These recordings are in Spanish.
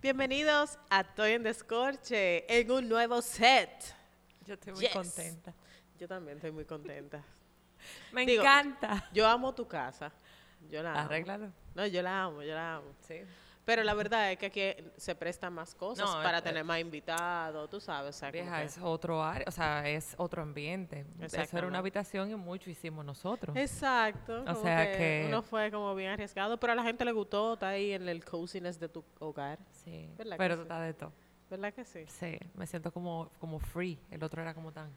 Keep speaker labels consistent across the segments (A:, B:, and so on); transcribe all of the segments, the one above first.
A: Bienvenidos a Toy en Descorche en un nuevo set.
B: Yo estoy muy
A: Yes.
B: contenta.
A: Yo también estoy muy contenta.
B: Me
A: Digo,
B: encanta.
A: Yo amo tu casa. Yo la amo.
B: Arréglalo.
A: No, yo la amo, yo la amo.
B: Sí.
A: Pero la verdad es que aquí se prestan más cosas
B: No,
A: para
B: eh,
A: tener más invitados, tú sabes. O sea, como
B: Vieja,
A: que-
B: es otro área, o sea, es otro ambiente. Eso era una habitación y mucho hicimos nosotros.
A: Exacto.
B: O sea que-
A: Uno fue como bien arriesgado, pero a la gente le gustó, está ahí en el coziness de tu hogar.
B: Sí,
A: ¿Verdad que
B: pero
A: sí?
B: está de todo.
A: ¿Verdad que sí?
B: Sí, me siento como, como free. El otro era como tan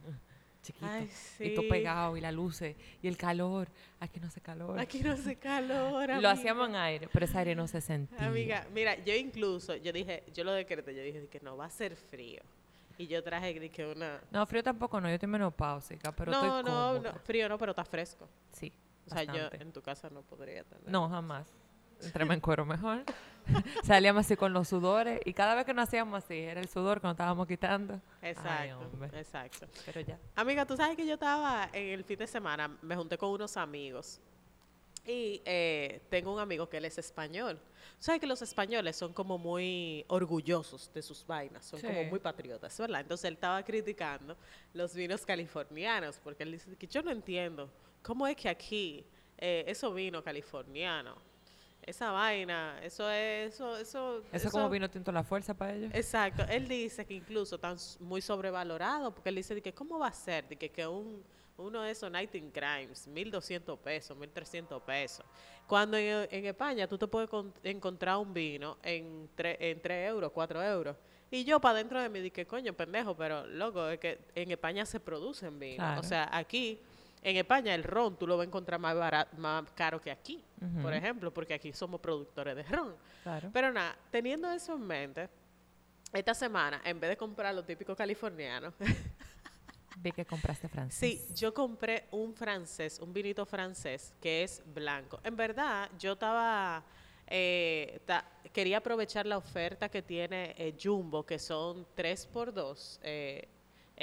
B: chiquito.
A: Ay,
B: Y todo pegado, y la luces, y el calor. Aquí no hace calor.
A: Aquí no hace calor.
B: Lo hacíamos en aire, pero ese aire no se sentía.
A: Amiga, mira, yo incluso, yo dije, yo lo decreté, yo dije que no va a ser frío. Y yo traje que una...
B: No, frío tampoco no, yo estoy menopáusica, pero
A: no,
B: estoy
A: no,
B: cómoda.
A: no, frío no, pero está fresco.
B: Sí,
A: O sea, yo en tu casa no podría tener.
B: No, jamás. Entremos en cuero mejor. Salíamos así con los sudores y cada vez que nos hacíamos así, era el sudor que nos estábamos quitando. Ay,
A: Exacto,
B: hombre.
A: exacto.
B: Pero ya.
A: Amiga, tú sabes que yo estaba en el fin de semana, me junté con unos amigos. Y eh, tengo un amigo que él es español. ¿Sabes que los españoles son como muy orgullosos de sus vainas? Son como
B: Sí.
A: muy patriotas, ¿verdad? Entonces él estaba criticando los vinos californianos, porque él dice que yo no entiendo cómo es que aquí eh, esos vinos californianos, esa vaina, eso es, eso, eso,
B: Eso, como vino tinto la fuerza para ellos.
A: Exacto. Él dice que incluso están muy sobrevalorados, porque él dice de que cómo va a ser, de que, que un, uno de esos Nighting Crimes, 1.200 pesos, 1.300 pesos. Cuando en, en España tú te puedes con- encontrar un vino en, tre- en 3 euros, 4 euros. Y yo para dentro de mí dije, coño, pendejo, pero loco, es que en España se producen vinos. O sea, aquí, en España, el ron tú lo vas a encontrar más, barato, más caro que aquí, por ejemplo, porque aquí somos productores de ron.
B: Claro.
A: Pero nada, teniendo eso en mente, esta semana, en vez de comprar lo típico californiano,
B: Vi que compraste francés.
A: sí, yo compré un francés, un vinito francés que es blanco. En verdad, yo estaba, eh, ta- quería aprovechar la oferta que tiene eh, Jumbo, que son 3 por 2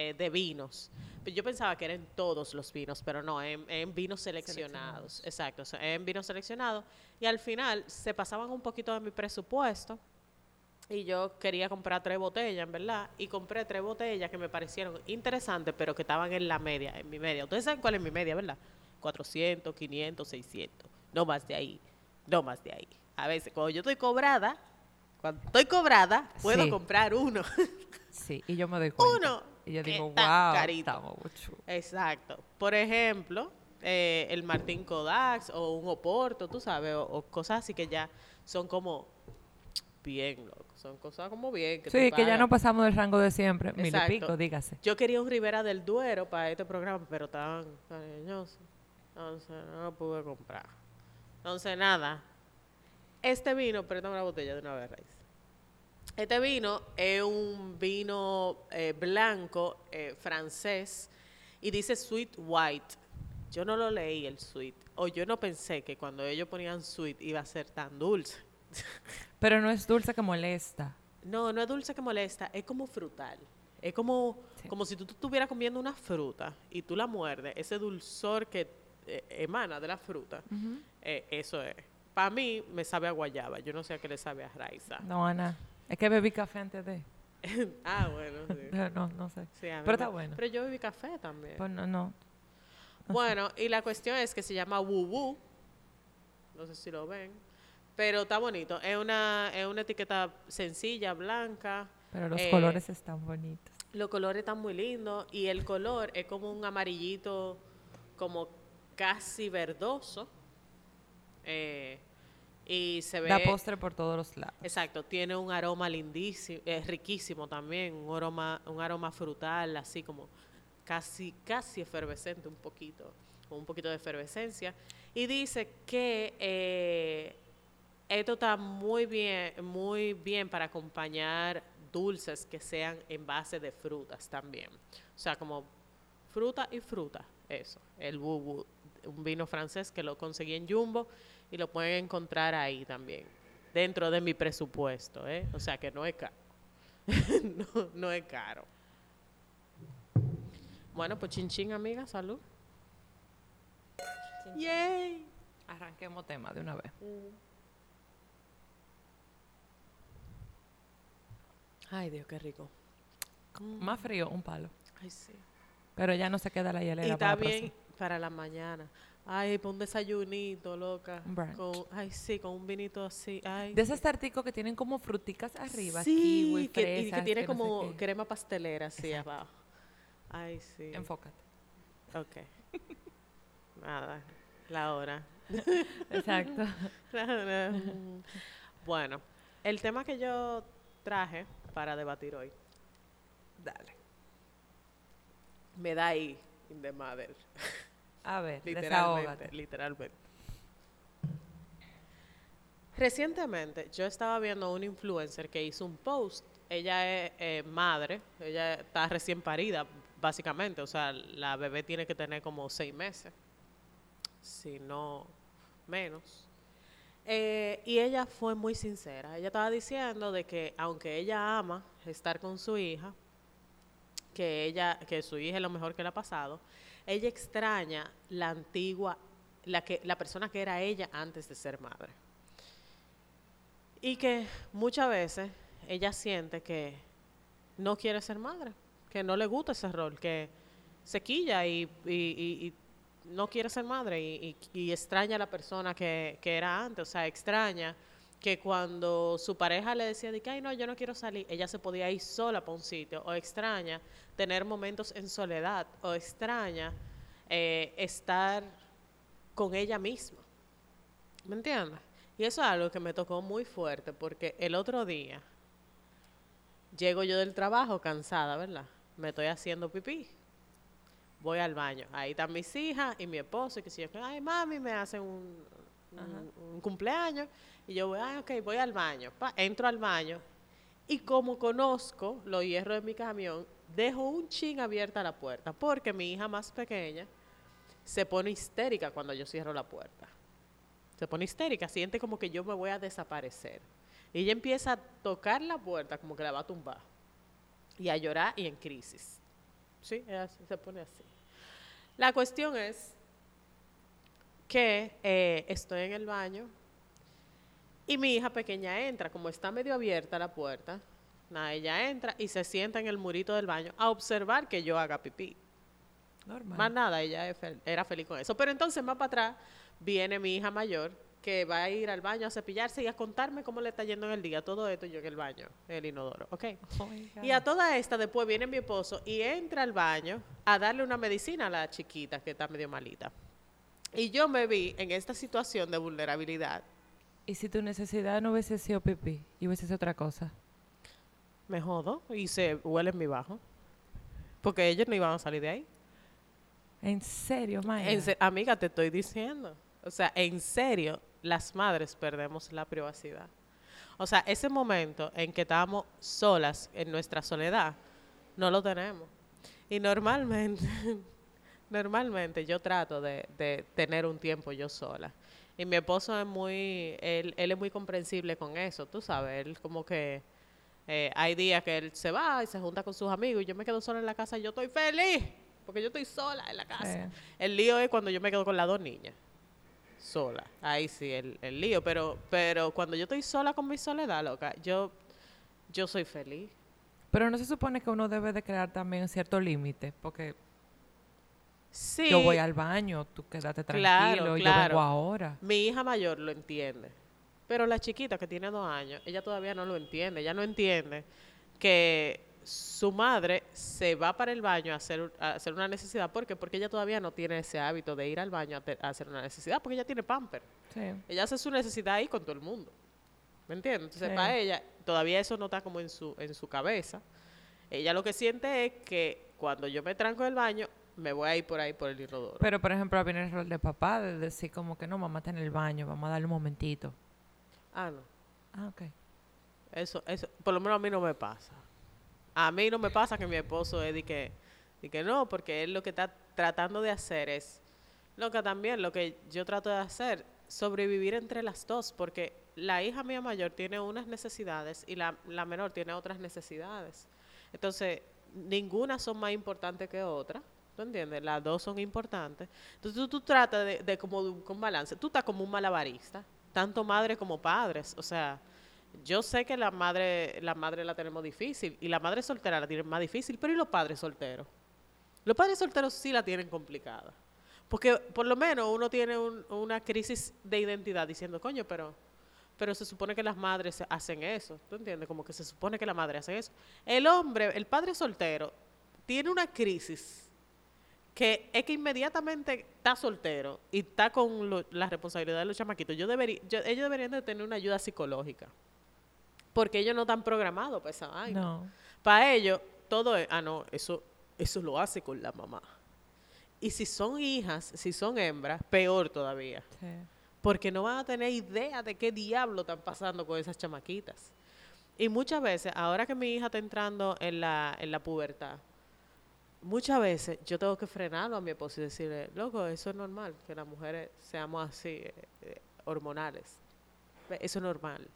A: eh, de vinos. Yo pensaba que eran todos los vinos, pero no, en, en vinos seleccionados.
B: Seleccionados.
A: Exacto, en vinos seleccionados. Y al final se pasaban un poquito de mi presupuesto. Y yo quería comprar tres botellas, en verdad. Y compré tres botellas que me parecieron interesantes, pero que estaban en la media, en mi media. Ustedes saben cuál es mi media, ¿verdad? 400, 500, 600. No más de ahí. No más de ahí. A veces, cuando yo estoy cobrada, cuando estoy cobrada, puedo
B: Sí.
A: comprar uno.
B: Sí, y yo me doy cuenta.
A: Uno
B: Y yo digo, wow,
A: carito".
B: estamos mucho.
A: Exacto. Por ejemplo, eh, el Martín Kodax o un Oporto, tú sabes, o, o cosas así que ya son como bien, loco. Son cosas como bien. Que
B: Sí, que ya no pasamos del rango de siempre. Mil y pico, dígase.
A: Yo quería un Rivera del Duero para este programa, pero estaban cariñosos. Entonces no lo pude comprar. Entonces nada. Este vino, préstame la botella de una vez, Raiz. Este vino es un vino eh, blanco eh, francés y dice sweet white. Yo no lo leí el sweet. O yo no pensé que cuando ellos ponían sweet iba a ser tan dulce.
B: Pero no es dulce que molesta.
A: No, no es dulce que molesta, es como frutal. Es como,
B: Sí.
A: como si tú, estuvieras comiendo una fruta y tú la muerdes, ese dulzor que eh, emana de la fruta, eso es. Para mí me sabe a guayaba, yo no sé a qué le sabe a raiza.
B: No, Ana. Es que bebí café antes de.
A: ah, bueno, sí.
B: No, no sé.
A: Sí,
B: Pero está
A: me-
B: bueno.
A: Pero yo bebí café también.
B: Pues no, no.
A: Bueno, y la cuestión es que se llama Wu Wu. No sé si lo ven. Pero está bonito. Es una, es una etiqueta sencilla, blanca.
B: Pero los
A: Eh,
B: colores están bonitos.
A: Los colores están muy lindos y el color es como un amarillito, como casi verdoso. Eh, y se ve.
B: Da postre por todos los lados.
A: Exacto, tiene un aroma lindísimo, es riquísimo también, un aroma, un aroma frutal, así como casi, casi efervescente, un poquito, con un poquito de efervescencia. Y dice que eh, esto está muy bien, muy bien para acompañar dulces que sean en base de frutas también. O sea, como fruta y fruta, eso, el bubu, un vino francés que lo conseguí en Jumbo y lo pueden encontrar ahí también, dentro de mi presupuesto, ¿eh? O sea que no es caro. no, no es caro. Bueno, pues chin chin, amiga, salud. Yay.
B: Arranquemos tema de una vez.
A: Ay, Dios, qué rico.
B: Más frío, un palo.
A: Ay, sí.
B: Pero ya no se queda la hielera
A: Y
B: para
A: está
B: la
A: bien para la mañana. Ay, para un desayunito, loca. Con, ay, sí, con un vinito así. Ay.
B: De esos tarticos que tienen como fruticas arriba,
A: sí,
B: kiwi,
A: que,
B: fresas,
A: y que tiene
B: no sé
A: como crema pastelera así
B: Exacto.
A: abajo. Ay, sí.
B: Enfócate.
A: Ok. Nada, la hora.
B: Exacto.
A: bueno, el tema que yo traje para debatir hoy,
B: Dale.
A: me da ahí, in the mother.
B: A ver,
A: Literalmente,
B: desahógate.
A: literalmente. Recientemente yo estaba viendo un influencer que hizo un post. Ella es eh, madre, ella está recién parida, básicamente. O sea, la bebé tiene que tener como seis meses, si no menos. Eh, y ella fue muy sincera. Ella estaba diciendo de que aunque ella ama estar con su hija, que ella, que su hija es lo mejor que le ha pasado, ella extraña la antigua, la que, la persona que era ella antes de ser madre. Y que muchas veces ella siente que no quiere ser madre, que no le gusta ese rol, que se quilla y, no quiere ser madre y extraña a la persona que, que era antes, o sea, extraña que cuando su pareja le decía de que, ay, no, yo no quiero salir, ella se podía ir sola para un sitio, o extraña tener momentos en soledad, o extraña eh, estar con ella misma. ¿Me entiendes? Y eso es algo que me tocó muy fuerte, porque el otro día llego yo del trabajo cansada, ¿verdad? Me estoy haciendo pipí. Voy al baño. Ahí están mis hijas y mi esposo, y que si yo, ay, mami, me hacen un, un- un cumpleaños. Y yo voy, ay, ok, voy al baño. Pa, entro al baño. Y como conozco los hierros de mi camión, dejo un chin abierta la puerta, porque mi hija más pequeña se pone histérica cuando yo cierro la puerta. Se pone histérica, siente como que yo me voy a desaparecer. Y ella empieza a tocar la puerta como que la va a tumbar. Y a llorar y en crisis. Sí, ella se pone así. La cuestión es que eh, estoy en el baño y mi hija pequeña entra, como está medio abierta la puerta, nada, ella entra y se sienta en el murito del baño a observar que yo haga pipí.
B: Normal.
A: Más nada, ella era feliz con eso. Pero entonces más para atrás viene mi hija mayor que va a ir al baño a cepillarse y a contarme cómo le está yendo en el día. Todo esto yo en el baño, en el inodoro, ¿ok?
B: Oh.
A: Y a toda esta después viene mi esposo y entra al baño a darle una medicina a la chiquita que está medio malita. Y yo me vi en esta situación de vulnerabilidad.
B: ¿Y si tu necesidad no hubiese sido pipí y hubiese sido otra cosa?
A: Me jodo y se huele en mi bajo. Porque ellos no iban a salir de ahí.
B: ¿En serio, Maya?
A: En se- amiga, te estoy diciendo. O sea, en serio, las madres perdemos la privacidad. O sea, ese momento en que estamos solas en nuestra soledad, no lo tenemos. Y normalmente, normalmente yo trato de, de tener un tiempo yo sola. Y mi esposo es muy, él, él es muy comprensible con eso, tú sabes, él como que eh, hay días que él se va y se junta con sus amigos y yo me quedo sola en la casa y yo estoy feliz, porque yo estoy sola en la casa.
B: Sí.
A: El lío es cuando yo me quedo con las dos niñas, sola. Ahí sí, el, el lío. Pero, pero cuando yo estoy sola con mi soledad, loca, yo, yo soy feliz.
B: Pero no se supone que uno debe de crear también cierto límite, porque
A: Sí,
B: yo voy al baño, tú quédate
A: Claro,
B: tranquilo, yo
A: claro.
B: vengo ahora.
A: mi hija mayor lo entiende. Pero la chiquita que tiene dos años, ella todavía no lo entiende. Ella no entiende que su madre se va para el baño a hacer, a hacer una necesidad. ¿Por qué? Porque ella todavía no tiene ese hábito de ir al baño a, te- a hacer una necesidad, porque ella tiene pamper.
B: Sí.
A: Ella hace su necesidad ahí con todo el mundo. ¿Me entiendes? Entonces,
B: Sí.
A: para ella, todavía eso no está como en su, en su cabeza. Ella lo que siente es que cuando yo me tranco del baño, me voy a ir por ahí por el inodoro.
B: Pero, por ejemplo, viene el rol de papá, de decir como que no, mamá está en el baño, vamos a darle un momentito.
A: ah, no.
B: Ah, ok.
A: Eso, eso, por lo menos a mí no me pasa. A mí no me pasa que mi esposo es de que, de que no, porque él lo que está tratando de hacer es, lo que también, lo que yo trato de hacer, sobrevivir entre las dos, porque la hija mía mayor tiene unas necesidades y la, la menor tiene otras necesidades. Entonces, ninguna son más importantes que otra. ¿Tú entiendes? Las dos son importantes. Entonces tú, tratas de, de como de un balance. Tú estás como un malabarista, tanto madre como padres. O sea, yo sé que la madre, la madre la tenemos difícil y la madre soltera la tiene más difícil, pero ¿y los padres solteros? Los padres solteros sí la tienen complicada. Porque por lo menos uno tiene un- una crisis de identidad diciendo, coño, pero, pero se supone que las madres hacen eso. ¿Tú entiendes? Como que se supone que la madre hace eso. El hombre, el padre soltero, tiene una crisis que es que inmediatamente está soltero y está con lo- la responsabilidad de los chamaquitos. Yo debería, yo- ellos deberían de tener una ayuda psicológica. Porque ellos no están programados para esa vaina.
B: No.
A: Para ellos, todo es, ah, no, eso, eso lo hace con la mamá. Y si son hijas, si son hembras, peor todavía.
B: Sí.
A: Porque no van a tener idea de qué diablo están pasando con esas chamaquitas. Y muchas veces, ahora que mi hija está entrando en la, en la pubertad, muchas veces yo tengo que frenarlo a mi esposo y decirle, loco, eso es normal, que las mujeres seamos así, eh, eh, hormonales. Eso es normal.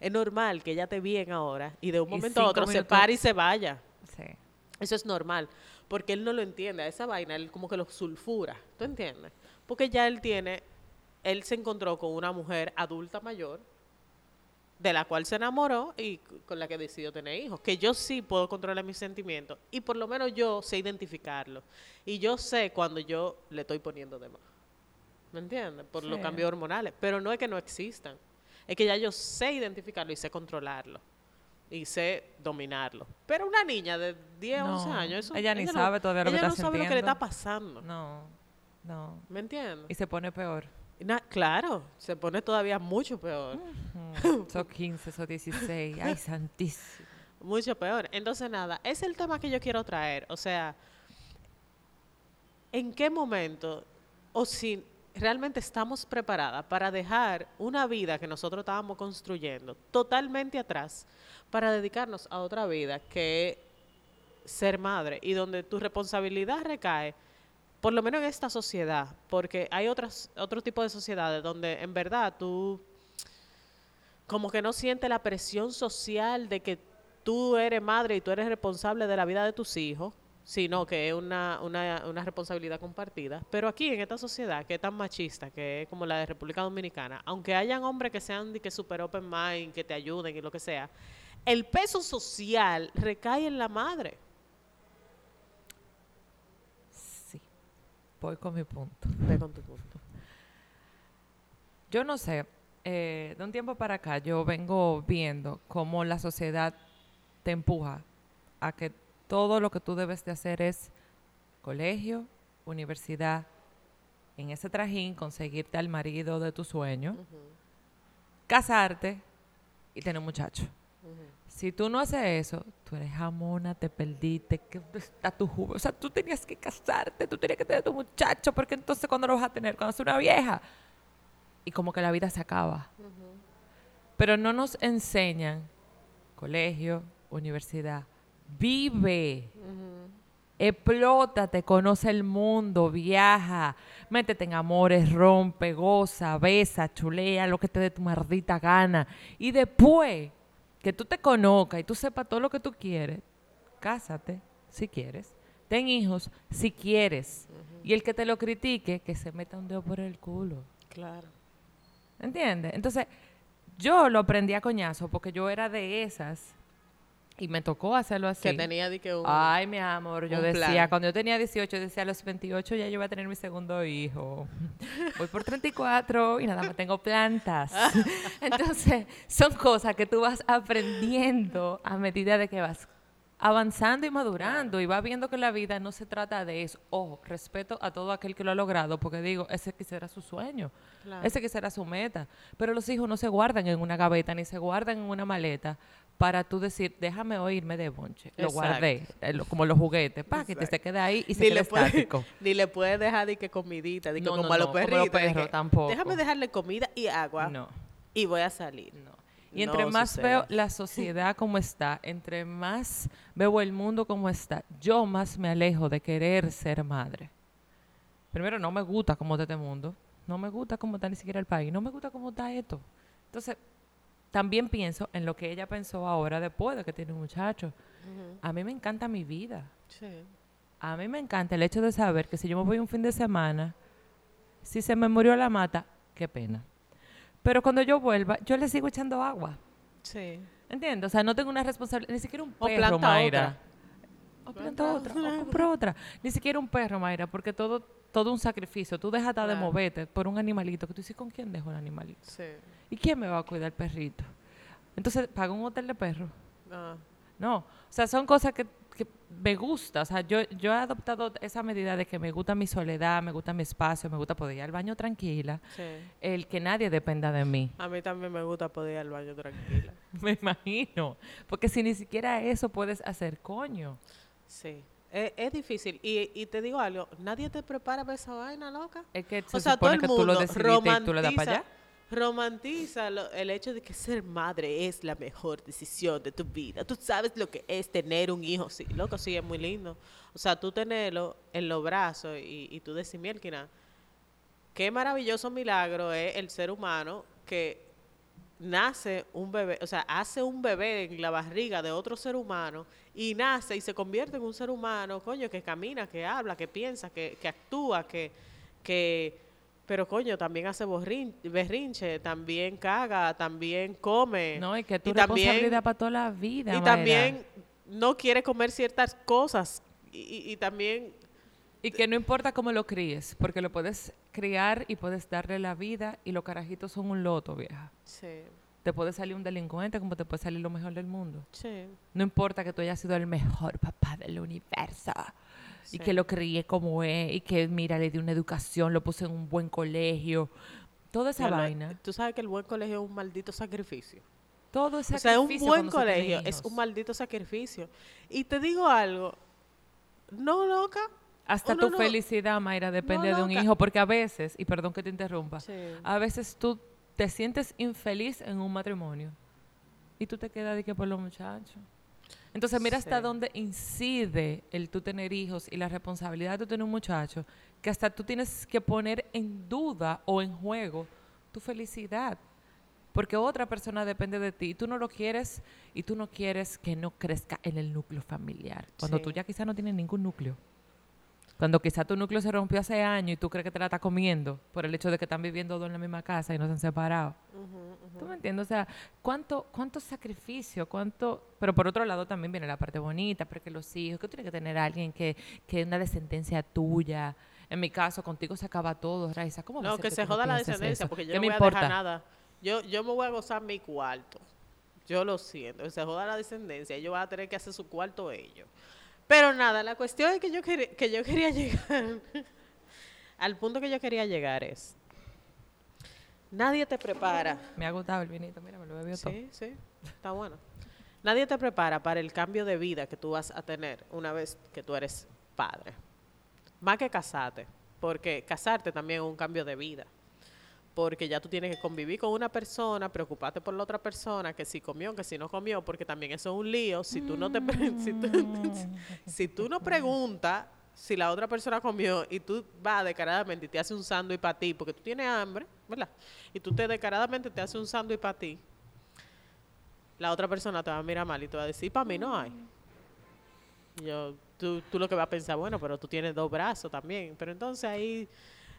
A: Es normal que ella esté bien ahora y de un
B: Y
A: momento a otro se pare y se vaya.
B: Sí.
A: Eso es normal, porque él no lo entiende. A esa vaina él como que lo sulfura, ¿tú entiendes? Porque ya él tiene, él se encontró con una mujer adulta mayor, de la cual se enamoró y con la que decidió tener hijos. Que yo sí puedo controlar mis sentimientos y por lo menos yo sé identificarlo. Y yo sé cuando yo le estoy poniendo de más. ¿Me entiendes? Por los cambios hormonales. Pero no es que no existan. Es que ya yo sé identificarlo y sé controlarlo. Y sé dominarlo. Pero una niña de 10,
B: No,
A: 11 años, eso,
B: ella ni
A: no-
B: sabe todavía lo que está
A: no sabe lo que le está pasando.
B: No. No.
A: ¿Me entiendes?
B: Y se pone peor.
A: Na- claro, se pone todavía mucho peor.
B: Son 15, son 16. Ay, santísimo.
A: Mucho peor. Entonces, nada, es el tema que yo quiero traer. O sea, ¿en qué momento o si realmente estamos preparadas para dejar una vida que nosotros estábamos construyendo totalmente atrás para dedicarnos a otra vida que es ser madre y donde tu responsabilidad recae, por lo menos en esta sociedad, porque hay otras, otro tipo de sociedades donde en verdad tú como que no sientes la presión social de que tú eres madre y tú eres responsable de la vida de tus hijos, sino que es una, una, una responsabilidad compartida. Pero aquí en esta sociedad que es tan machista, que es como la de República Dominicana, aunque hayan hombres que sean que super open mind, que te ayuden y lo que sea, el peso social recae en la madre.
B: Sí. Voy con mi punto.
A: Ve con tu punto.
B: Yo no sé, eh, de un tiempo para acá yo vengo viendo cómo la sociedad te empuja a que todo lo que tú debes de hacer es colegio, universidad, en ese trajín conseguirte al marido de tu sueño, casarte y tener un muchacho. Si tú no haces eso, tú eres jamona, te perdiste, que está tu juventud. O sea, tú tenías que casarte, tú tenías que tener tu muchacho, porque entonces cuando lo vas a tener, cuando es una vieja. Y como que la vida se acaba. Pero no nos enseñan colegio, universidad. Vive. Explótate, conoce el mundo, viaja, métete en amores, rompe, goza, besa, chulea, lo que te dé tu maldita gana. Y después que tú te conozcas y tú sepas todo lo que tú quieres, cásate si quieres, ten hijos si quieres. Y el que te lo critique, que se meta un dedo por el culo.
A: Claro.
B: ¿Entiendes? Entonces, yo lo aprendí a coñazo porque yo era de esas y me tocó hacerlo así.
A: Que tenía de que un...
B: Ay, mi amor, yo decía,
A: plan.
B: cuando yo tenía 18, yo decía, a los 28 ya yo voy a tener mi segundo hijo. Voy por 34 y nada más tengo plantas. Entonces, son cosas que tú vas aprendiendo a medida de que vas avanzando y madurando y vas viendo que la vida no se trata de eso. Ojo, respeto a todo aquel que lo ha logrado, porque digo, ese quizá era su sueño,
A: Claro.
B: ese quizá era su meta. Pero los hijos no se guardan en una gaveta ni se guardan en una maleta para tú decir, déjame oírme de bonche. Lo
A: Exacto.
B: guardé, eh, lo- como los juguetes, para que te se quede ahí y se
A: ni le, puede,
B: estático.
A: ni le puedes dejar de que comidita, de que
B: No,
A: como
B: no,
A: a los
B: no, como
A: perritos.
B: perros,
A: que,
B: tampoco.
A: Déjame dejarle comida y agua
B: No,
A: y voy a salir.
B: no. Y entre más
A: sucede.
B: veo la sociedad como está, entre más veo el mundo como está, yo más me alejo de querer ser madre. Primero, no me gusta cómo está este mundo. No me gusta cómo está ni siquiera el país. No me gusta cómo está esto. Entonces, también pienso en lo que ella pensó ahora después de que tiene un muchacho. A mí me encanta mi vida.
A: Sí.
B: A mí me encanta el hecho de saber que si yo me voy un fin de semana, si se me murió la mata, qué pena. Pero cuando yo vuelva, yo le sigo echando agua.
A: Sí.
B: ¿Entiendes? O sea, no tengo una responsabilidad, ni siquiera un
A: O
B: perro,
A: planta
B: Mayra.
A: otra.
B: O planta otra, o compra otra. Ni siquiera un perro, Mayra, porque todo, todo un sacrificio. Tú dejas de
A: Claro.
B: moverte por un animalito que tú dices, ¿con quién dejo un animalito?
A: Sí.
B: ¿Y quién me va a cuidar el perrito? Entonces, ¿pago un hotel de perros?
A: No.
B: No, o sea, son cosas que, que me gusta. O sea, yo, yo he adoptado esa medida de que me gusta mi soledad, me gusta mi espacio, me gusta poder ir al baño tranquila,
A: Sí.
B: el que nadie dependa de mí.
A: A mí también me gusta poder ir al baño tranquila.
B: Me imagino. Porque si ni siquiera eso puedes hacer, coño.
A: Sí. Es, es difícil. Y, y te digo algo, nadie te prepara para esa vaina, loca.
B: Es que se
A: o sea, todo el
B: que
A: mundo
B: tú lo decidiste y tú le das para allá.
A: Romantiza lo- el hecho de que ser madre es la mejor decisión de tu vida. Tú sabes lo que es tener un hijo. Sí, loco, sí, es muy lindo. O sea, tú tenerlo en los brazos y, y tú decir, qué maravilloso milagro es el ser humano que nace un bebé, o sea, hace un bebé en la barriga de otro ser humano y nace y se convierte en un ser humano, coño, que camina, que habla, que piensa, que, que actúa, que, que, pero coño, también hace borrin- berrinche, también caga, también come.
B: No, y que tu
A: y también-
B: responsabilidad para toda la vida.
A: y
B: Mayra.
A: también no quiere comer ciertas cosas. Y, y- y también,
B: Y que no importa cómo lo críes, porque lo puedes criar y puedes darle la vida y los carajitos son un loto, vieja.
A: sí,
B: Te puede salir un delincuente como te puede salir lo mejor del mundo.
A: sí,
B: No importa que tú hayas sido el mejor papá del universo y que lo crié como es y que, mira, le di una educación, lo puse en un buen colegio. Toda esa
A: lo-
B: vaina,
A: Tú sabes que el buen colegio es un maldito sacrificio.
B: todo ese
A: O sea, un
B: sacrificio
A: buen colegio es un maldito sacrificio. Y te digo algo, no loca.
B: Hasta tu
A: no-
B: mayra Mayra, depende de un hijo, porque a veces, y perdón que te interrumpa,
A: Sí.
B: a veces tú te sientes infeliz en un matrimonio y tú te quedas de que por los muchachos. Entonces mira hasta
A: Sí.
B: dónde incide el tú tener hijos y la responsabilidad de tú tener un muchacho, que hasta tú tienes que poner en duda o en juego tu felicidad. Porque otra persona depende de ti y tú no lo quieres y tú no quieres que no crezca en el núcleo familiar. Cuando
A: Sí.
B: tú ya quizás no tienes ningún núcleo. Cuando quizá tu núcleo se rompió hace años y tú crees que te la estás comiendo por el hecho de que están viviendo dos en la misma casa y no se han separado. ¿Tú me entiendes? O sea, ¿cuánto, cuánto sacrificio? cuánto Pero por otro lado también viene la parte bonita, porque los hijos, que tú tienes que tener a alguien que, que una descendencia tuya. En mi caso, contigo se acaba todo, Raiza. ¿Cómo a
A: No, que se joda la descendencia,
B: eso?
A: porque yo
B: ¿Qué
A: no
B: me
A: voy a
B: importa?
A: dejar nada. Yo, yo me voy a gozar mi cuarto. Yo lo siento. Se joda la descendencia. Ellos van a tener que hacer su cuarto ellos. Pero nada, la cuestión es que yo, quería- que yo quería llegar. al punto que yo quería llegar es. Nadie te prepara.
B: Me ha gustado el vinito, mira, me lo bebió todo.
A: Sí, sí, está bueno. Nadie te prepara para el cambio de vida que tú vas a tener una vez que tú eres padre. Más que casarte, porque casarte también es un cambio de vida. Porque ya tú tienes que convivir con una persona, preocuparte por la otra persona, que si comió, que si no comió, porque también eso es un lío. Si tú no te pre- si tú, si tú no preguntas si la otra persona comió y tú vas descaradamente y te haces un sándwich para ti, porque tú tienes hambre, ¿verdad? Y tú te descaradamente te haces un sándwich para ti, la otra persona te va a mirar mal y te va a decir, para mí no hay. Yo, tú, tú lo que vas a pensar, bueno, pero tú tienes dos brazos también. Pero entonces ahí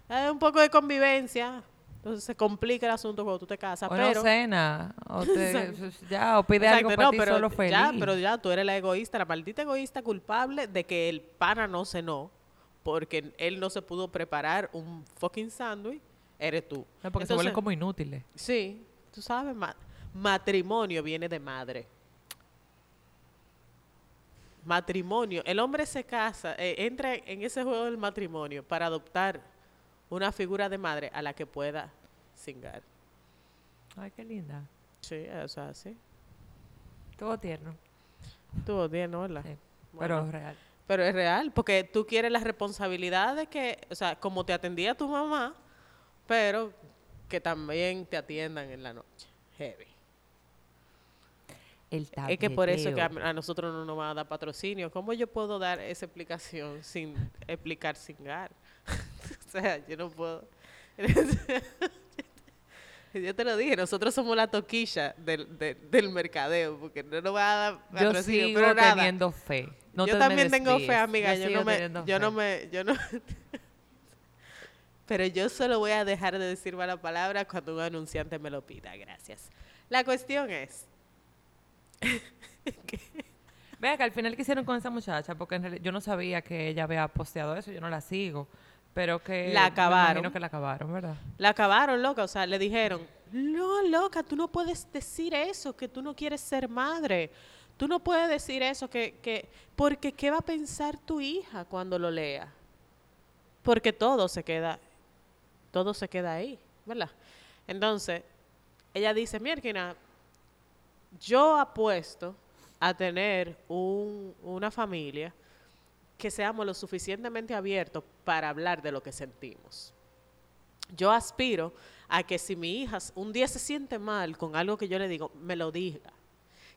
A: hay un poco de convivencia. Entonces se complica el asunto cuando tú te casas.
B: O
A: pero,
B: no cena, o te, ya, o pide
A: Exacto,
B: algo para
A: no,
B: ti
A: pero
B: solo feliz.
A: Ya, pero ya tú eres la egoísta, la maldita egoísta culpable de que el pana no cenó porque él no se pudo preparar un fucking sándwich, eres tú.
B: No, porque se vuelven
A: Entonces,
B: como inútiles.
A: Sí, tú sabes, ma- matrimonio viene de madre. Matrimonio, el hombre se casa, eh, entra en ese juego del matrimonio para adoptar una figura de madre a la que pueda cingar.
B: Ay, qué linda.
A: Sí, o sea, sí.
B: Todo tierno.
A: Tuvo bien, ¿no? ¿verdad?
B: Sí,
A: Bueno.
B: pero real.
A: Pero es real, porque tú quieres la responsabilidad de que, o sea, como te atendía tu mamá, pero que también te atiendan en la noche. Heavy.
B: El
A: Es que por eso que a nosotros no nos van a dar patrocinio. ¿Cómo yo puedo dar esa explicación sin explicar sin gar? o sea, yo no puedo. yo te lo dije, nosotros somos la toquilla del, del, del mercadeo, porque no nos va a dar
B: Yo sigo
A: pero nada.
B: teniendo fe. No
A: yo
B: te
A: también tengo fe, amiga. Yo, no me, yo no me, yo no. Pero yo solo voy a dejar de decir mala palabra cuando un anunciante me lo pida. Gracias. La cuestión es,
B: Vea que al final ¿qué hicieron con esa muchacha, porque en realidad yo no sabía que ella había posteado eso, yo no la sigo, pero que
A: La
B: me
A: acabaron.
B: imagino que la acabaron, ¿verdad?
A: La acabaron, loca. O sea, le dijeron, no, loca, tú no puedes decir eso, que tú no quieres ser madre. Tú no puedes decir eso, que, que, porque ¿qué va a pensar tu hija cuando lo lea? Porque todo se queda, todo se queda ahí, ¿verdad? Entonces, ella dice, Mierkina, yo apuesto a tener un- una familia que seamos lo suficientemente abiertos para hablar de lo que sentimos. Yo aspiro a que si mi hija un día se siente mal con algo que yo le digo, me lo diga.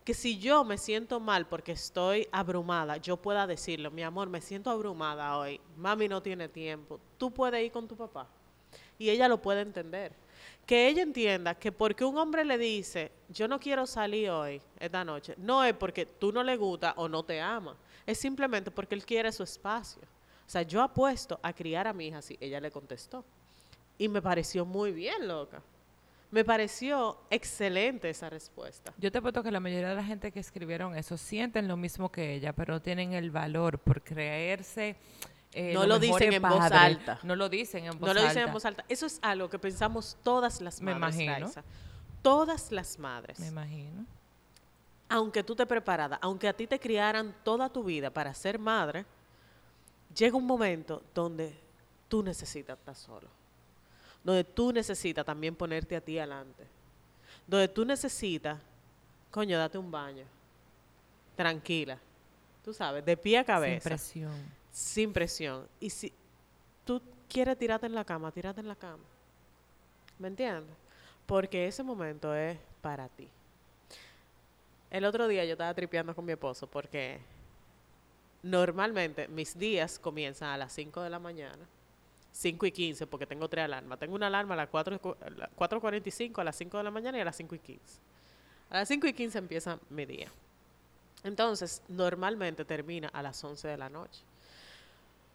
A: Que si yo me siento mal porque estoy abrumada, yo pueda decirle, mi amor, me siento abrumada hoy, mami no tiene tiempo, tú puedes ir con tu papá. Y ella lo puede entender. Que ella entienda que porque un hombre le dice, yo no quiero salir hoy, esta noche, no es porque tú no le gusta o no te ama, es simplemente porque él quiere su espacio. O sea, yo apuesto a criar a mi hija así, ella le contestó. Y me pareció muy bien, loca. Me pareció excelente esa respuesta.
B: Yo te apuesto que la mayoría de la gente que escribieron eso sienten lo mismo que ella, pero no tienen el valor por creerse. eh,
A: No lo dicen en voz alta.
B: No lo dicen en voz
A: no lo dicen
B: alta.
A: en voz alta. Eso es algo que pensamos todas las
B: Me
A: madres.
B: imagino.
A: Raiza. Todas las madres.
B: Me imagino.
A: aunque tú te preparada, aunque a ti te criaran toda tu vida para ser madre, llega un momento donde tú necesitas estar solo. Donde tú necesitas también ponerte a ti adelante. Donde tú necesitas, coño, date un baño. Tranquila. Tú sabes, de pie a
B: Sin
A: cabeza.
B: presión.
A: sin presión. Y si tú quieres tirarte en la cama, tírate en la cama. ¿Me entiendes? Porque ese momento es para ti. El otro día yo estaba tripeando con mi esposo porque normalmente mis días comienzan a las 5 de la mañana. 5 y 15 porque tengo tres alarmas. Tengo una alarma a las 4 y cu- a las 4.45, a las 5 de la mañana y a las 5 y 15. A las 5 y 15 empieza mi día. Entonces, normalmente termina a las 11 de la noche.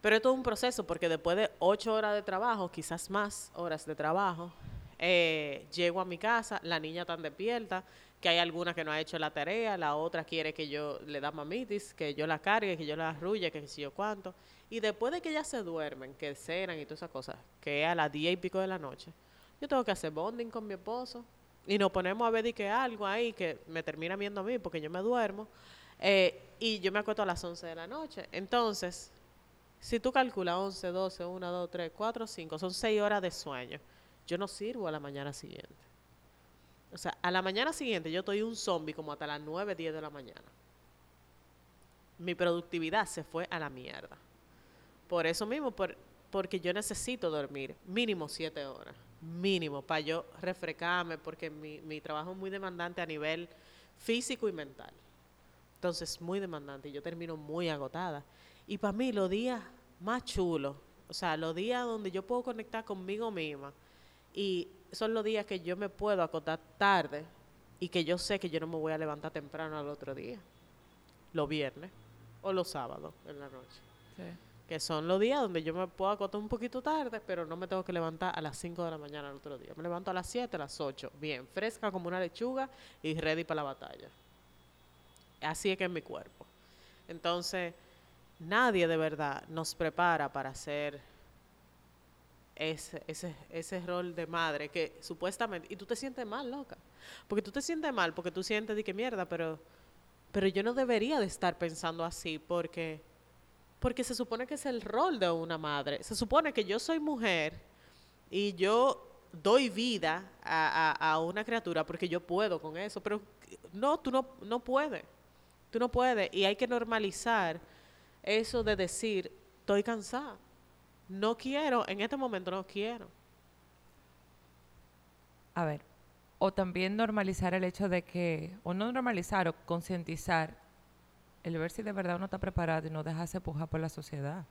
A: Pero es todo un proceso porque después de ocho horas de trabajo, quizás más horas de trabajo, eh, llego a mi casa, la niña tan despierta, que hay alguna que no ha hecho la tarea, la otra quiere que yo le da mamitis, que yo la cargue, que yo la arrulle, que si yo cuánto. Y después de que ya se duermen, que cenan y todas esas cosas, que es a las diez y pico de la noche, yo tengo que hacer bonding con mi esposo y nos ponemos a ver de que algo ahí que me termina viendo a mí porque yo me duermo eh, y yo me acuesto a las 11 de la noche. Entonces, si tú calculas 11, 12, 1, 2, 3, 4, 5, son 6 horas de sueño. Yo no sirvo a la mañana siguiente. O sea, a la mañana siguiente yo estoy un zombie como hasta las 9, 10 de la mañana. Mi productividad se fue a la mierda. Por eso mismo, por, porque yo necesito dormir mínimo 7 horas. Mínimo, para yo refrescarme, porque mi, mi trabajo es muy demandante a nivel físico y mental. Entonces, muy demandante y yo termino muy agotada. Y para mí, los días más chulos, o sea, los días donde yo puedo conectar conmigo misma, y son los días que yo me puedo acotar tarde y que yo sé que yo no me voy a levantar temprano al otro día, los viernes o los sábados en la noche.
B: Sí.
A: Que son los días donde yo me puedo acotar un poquito tarde, pero no me tengo que levantar a las 5 de la mañana al otro día. Me levanto a las 7, a las 8, bien, fresca como una lechuga y ready para la batalla. Así es que es mi cuerpo. Entonces, nadie de verdad nos prepara para hacer ese, ese, ese rol de madre que supuestamente... Y tú te sientes mal, loca. Porque tú te sientes mal, porque tú sientes de que mierda, pero, pero yo no debería de estar pensando así porque, porque se supone que es el rol de una madre. Se supone que yo soy mujer y yo doy vida a, a- a una criatura porque yo puedo con eso, pero no, tú no, no puedes. Tú no puedes. Y hay que normalizar eso de decir, estoy cansada. No quiero, en este momento no quiero.
B: A ver, o también normalizar el hecho de que, o no normalizar, o concientizar el ver si de verdad uno está preparado y no dejarse pujar por la sociedad.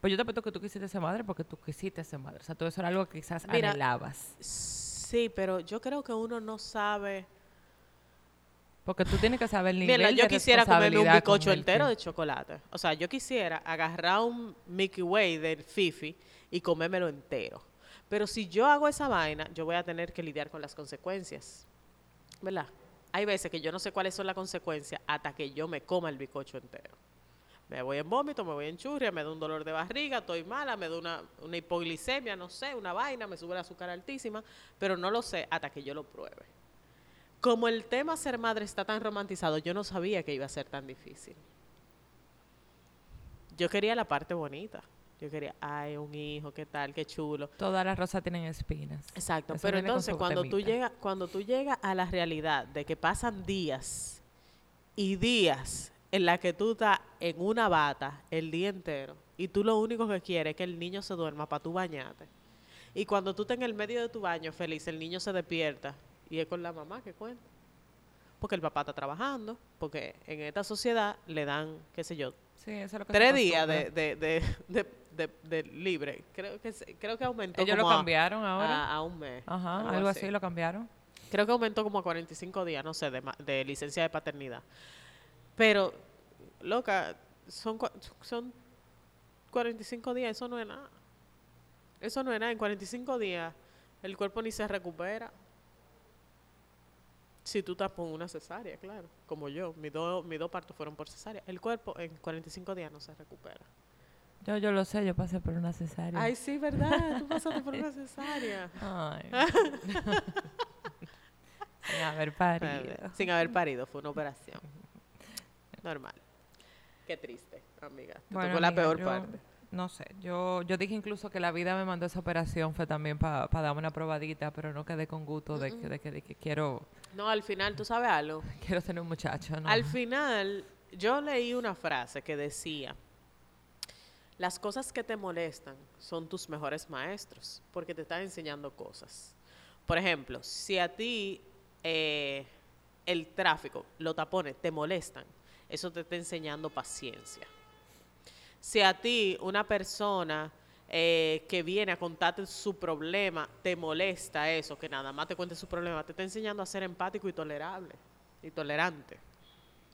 B: Pues yo te apuesto que tú quisiste ser madre porque tú quisiste ser madre. O sea, todo eso era algo que quizás
A: Mira,
B: anhelabas.
A: Sí, pero yo creo que uno no sabe.
B: Porque tú tienes que saber el nivel
A: Mira, yo
B: de
A: quisiera comerme un bizcocho entero de chocolate. O sea, yo quisiera agarrar un Mickey Way del Fifi y comérmelo entero. Pero si yo hago esa vaina, yo voy a tener que lidiar con las consecuencias. ¿Verdad? hay veces que yo no sé cuáles son las consecuencias hasta que yo me coma el bizcocho entero. Me voy en vómito, me voy en churria, me da un dolor de barriga, estoy mala, me da una, una hipoglicemia, no sé, una vaina, me sube el azúcar altísima, pero no lo sé hasta que yo lo pruebe. Como el tema ser madre está tan romantizado, yo no sabía que iba a ser tan difícil. Yo quería la parte bonita. Yo quería, ay, un hijo, qué tal, qué chulo.
B: Todas las rosas tienen espinas.
A: Exacto,
B: Eso
A: pero entonces cuando tú llegas cuando tú llegas a la realidad de que pasan días y días en la que tú estás en una bata el día entero y tú lo único que quieres es que el niño se duerma para tú bañarte. Y cuando tú estás en el medio de tu baño feliz, el niño se despierta y es con la mamá que cuenta. Porque el papá está trabajando, porque en esta sociedad le dan, qué sé yo,
B: Sí, eso es lo que se
A: tres días de, de, de, de- libre. Creo que, creo que aumentó
B: Ellos lo
A: como a-
B: cambiaron ahora.
A: a, a un mes.
B: Ajá, algo así lo cambiaron.
A: Creo que aumentó como a 45 días, no sé, de, de licencia de paternidad. Pero, loca, son, son 45 días, eso no es nada. Eso no es nada. En 45 días el cuerpo ni se recupera. Si tú estás por una cesárea, claro. Como yo, mis dos mis dos partos fueron por cesárea. El cuerpo en 45 días no se recupera.
B: Yo, yo lo sé, yo pasé por una cesárea.
A: Ay, sí, ¿verdad? Tú pasaste por una cesárea.
B: Ay. Sin haber parido.
A: Sin haber parido, fue una operación. Normal. Qué triste, amiga. Te
B: Bueno,
A: tocó la
B: amiga,
A: peor
B: yo-
A: parte.
B: No sé, yo, yo dije incluso que la vida me mandó esa operación, fue también para darme una probadita, pero no quedé con gusto de que, de que, de que quiero,
A: No, al final, ¿tú sabes algo?
B: quiero tener un muchacho, ¿no?
A: Al final, yo leí una frase que decía, las cosas que te molestan son tus mejores maestros, porque te están enseñando cosas. Por ejemplo, si a ti eh, el tráfico, los tapones te molestan, eso te está enseñando paciencia. Si a ti una persona eh, que viene a contarte su problema te molesta eso, que nada más te cuente su problema, te está enseñando a ser empático y tolerable y tolerante.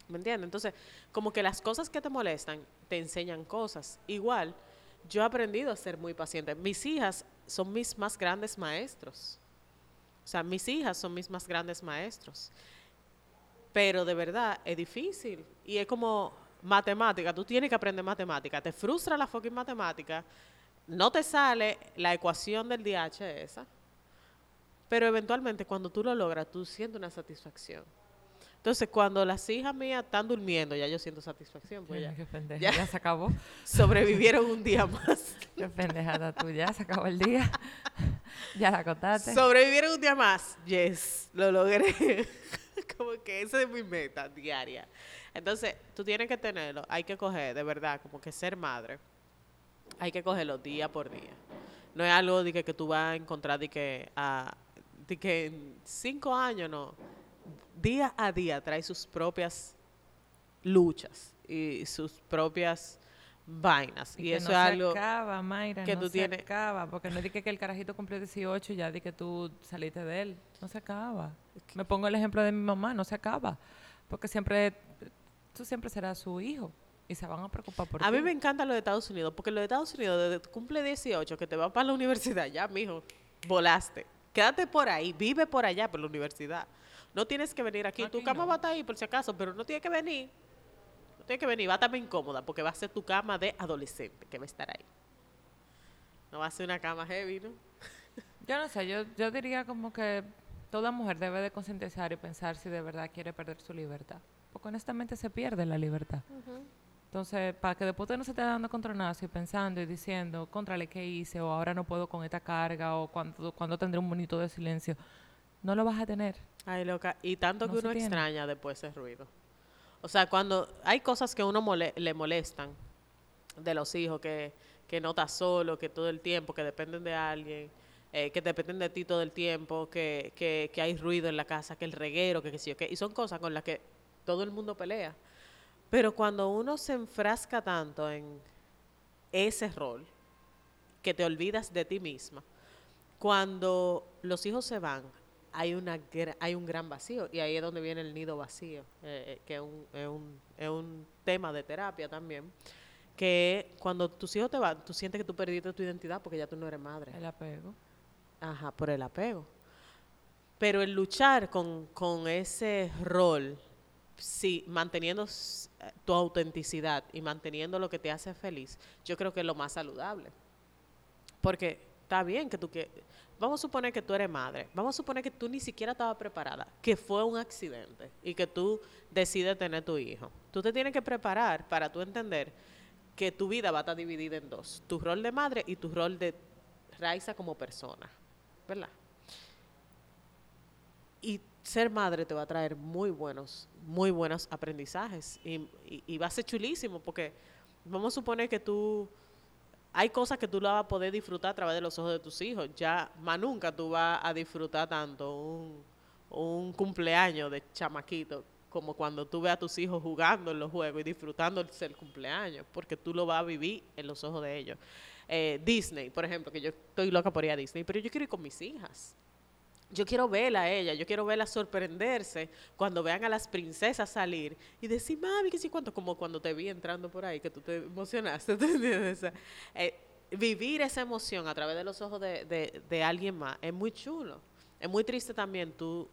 A: ¿Me entiendes? Entonces, como que las cosas que te molestan te enseñan cosas. Igual, yo he aprendido a ser muy paciente. Mis hijas son mis más grandes maestros. O sea, mis hijas son mis más grandes maestros. Pero de verdad es difícil. Y es como matemática. Tú tienes que aprender matemática. Te frustra la fucking matemática. No te sale la ecuación del DH esa. Pero eventualmente cuando tú lo logras, tú sientes una satisfacción. Entonces, cuando las hijas mías están durmiendo, ya yo siento satisfacción. Pues ya
B: qué pendeja,
A: ya.
B: ya. se acabó.
A: sobrevivieron un día más.
B: Qué pendejada tú, ya se acabó el día. ya la contaste.
A: Sobrevivieron un día más. Yes, lo logré. como que esa es mi meta diaria. Entonces, tú tienes que tenerlo. Hay que coger, de verdad, como que ser madre. Hay que cogerlo día por día. No es algo de que, que tú vas a encontrar de que, a, de que en cinco años, no. Día a día trae sus propias luchas y sus propias vainas. Y,
B: que
A: eso
B: no
A: es
B: se
A: algo...
B: acaba, Mayra,
A: que
B: no
A: tú
B: se
A: tienes-
B: acaba, porque no dije que el carajito cumplió 18 y ya di que tú saliste de él. No se acaba. Me pongo el ejemplo de mi mamá, no se acaba. Porque siempre, tú siempre serás su hijo y se van a preocupar por
A: A
B: ti.
A: mí me encanta lo de Estados Unidos, porque lo de Estados Unidos, desde que cumple 18, que te vas para la universidad, ya, mijo, volaste. Quédate por ahí, vive por allá, por la universidad. No tienes que venir aquí. tu cama
B: no.
A: va a estar ahí, por si acaso, pero no tienes que venir. No tienes que venir, va a estar incómoda, porque va a ser tu cama de adolescente, que va a estar ahí. No va a ser una cama heavy, ¿no?
B: Yo no sé, yo, yo diría como que toda mujer debe de concientizar y pensar si de verdad quiere perder su libertad. Porque honestamente se pierde la libertad. Entonces, para que después de no se esté dando contronazo y pensando y diciendo, contrale qué hice, o ahora no puedo con esta carga, o cuando, cuando tendré un bonito de silencio, no lo vas a tener.
A: Ay, loca. Y tanto
B: No
A: que uno
B: tiene.
A: extraña después ese ruido. O sea, cuando hay cosas que uno mole- le molestan de los hijos, que, que no estás solo, que todo el tiempo, que dependen de alguien, eh, que dependen de ti todo el tiempo, que, que, que hay ruido en la casa, que el reguero, que qué sé yo qué. Y son cosas con las que todo el mundo pelea. Pero cuando uno se enfrasca tanto en ese rol, que te olvidas de ti misma, cuando los hijos se van, hay, una, hay un gran vacío y ahí es donde viene el nido vacío, eh, eh, que es un, es, un, es un tema de terapia también, que cuando tus hijos te van, tú sientes que tú perdiste tu identidad porque ya tú no eres madre.
B: El apego.
A: Ajá, por el apego. Pero el luchar con, con ese rol, sí, manteniendo s- tu autenticidad y manteniendo lo que te hace feliz, yo creo que es lo más saludable. Porque está bien que tú que vamos a suponer que tú eres madre, vamos a suponer que tú ni siquiera estabas preparada, que fue un accidente y que tú decides tener tu hijo. Tú te tienes que preparar para tú entender que tu vida va a estar dividida en dos, tu rol de madre y tu rol de Raiza como persona, ¿verdad? Y ser madre te va a traer muy buenos, muy buenos aprendizajes y, va a ser chulísimo porque vamos a suponer que tú hay cosas que tú la vas a poder disfrutar a través de los ojos de tus hijos. Ya más nunca tú vas a disfrutar tanto un, un cumpleaños de chamaquito como cuando tú ves a tus hijos jugando en los juegos y disfrutando el el cumpleaños, porque tú lo vas a vivir en los ojos de ellos. Eh, Disney, por ejemplo, que yo estoy loca por ir a Disney, pero yo quiero ir con mis hijas. Yo quiero verla a ella, yo quiero verla sorprenderse cuando vean a las princesas salir y decir, mami, que sí, cuánto, como cuando te vi entrando por ahí, que tú te emocionaste. eh, vivir esa emoción a través de los ojos de, de- de alguien más es muy chulo. Es muy triste también tú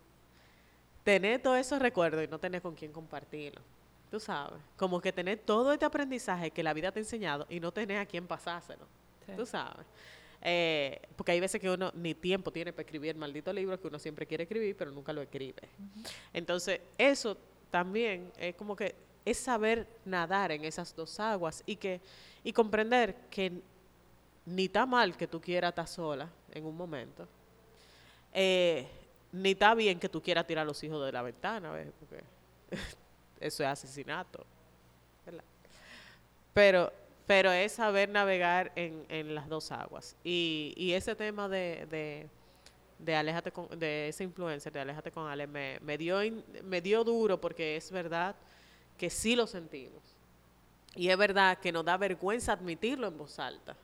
A: tener todos esos recuerdos y no tener con quién compartirlo. Tú sabes, como que tener todo este aprendizaje que la vida te ha enseñado y no tener a quién pasárselo.
B: Sí.
A: Tú sabes. Eh, porque hay veces que uno ni tiempo tiene para escribir el maldito libro que uno siempre quiere escribir, pero nunca lo escribe. Entonces, eso también es como que es saber nadar en esas dos aguas y que y comprender que ni está mal que tú quieras estar sola en un momento, eh, ni está bien que tú quieras tirar a los hijos de la ventana, ¿ves? porque eso es asesinato. ¿verdad? Pero, pero es saber navegar en, en las dos aguas. Y, y ese tema de, de, de Aléjate con, de ese influencer, de Aléjate con Ale, me, me, dio me dio duro porque es verdad que sí lo sentimos. Y es verdad que nos da vergüenza admitirlo en voz alta.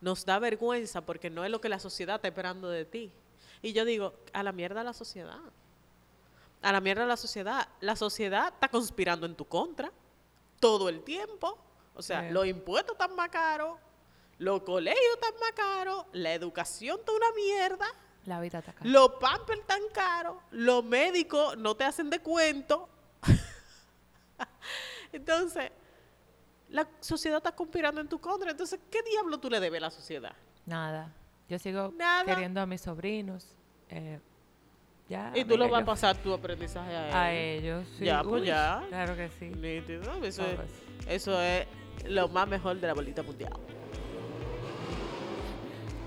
A: Nos da vergüenza porque no es lo que la sociedad está esperando de ti. Y yo digo, a la mierda la sociedad. A la mierda la sociedad. La sociedad está conspirando en tu contra todo el tiempo. O sea, los impuestos están más caros, los colegios están más caros, la educación está una mierda,
B: La vida está cara.
A: los pampers están caros, los médicos no te hacen descuento. Entonces, la sociedad está conspirando en tu contra. Entonces, ¿qué diablo tú le debes a la sociedad?
B: Nada. Yo sigo
A: Nada.
B: queriendo a mis sobrinos. eh, ya.
A: y tú lo vas a pasar tu aprendizaje a ellos.
B: A ellos, sí.
A: Ya, pues
B: Uy,
A: ya.
B: Claro que sí.
A: Nítido, Eso es,
B: Todos.
A: eso es lo más mejor de la bolita mundial.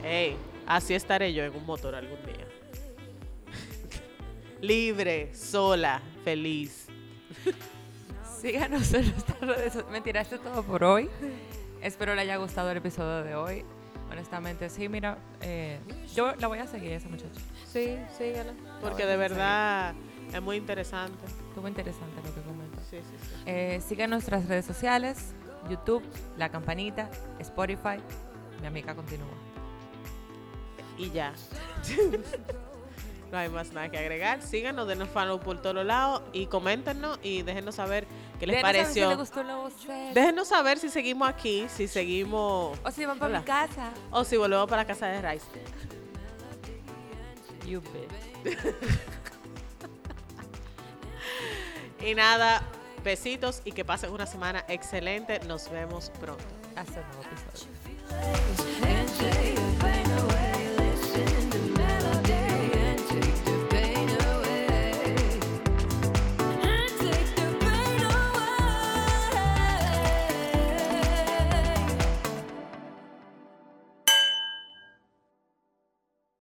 A: Ey, así estaré yo en un motor algún día. Libre, sola, feliz.
B: Síganos en nuestras redes sociales. Mentira, esto es todo por hoy. Espero le haya gustado el episodio de hoy. Honestamente, sí, mira, eh, yo la voy a seguir esa muchacha.
A: Sí, síguela. Porque de verdad es muy interesante.
B: Estuvo interesante lo que comentó.
A: Sí, sí, sí.
B: Eh, sigan nuestras redes sociales, YouTube, La Campanita, Spotify. Mi amiga continúa.
A: Y ya. no hay más nada que agregar. Síganos, denos follow por todos lados y coméntenos y déjenos saber qué les
B: Déjenos saber
A: pareció.
B: Si les gustó.
A: Déjenos saber si seguimos aquí, si seguimos
B: o si van para mi casa.
A: o si volvemos para la casa de Rice.
B: You.
A: Y nada, besitos y que pasen una semana excelente. Nos vemos pronto.
B: Hasta el nuevo episodio.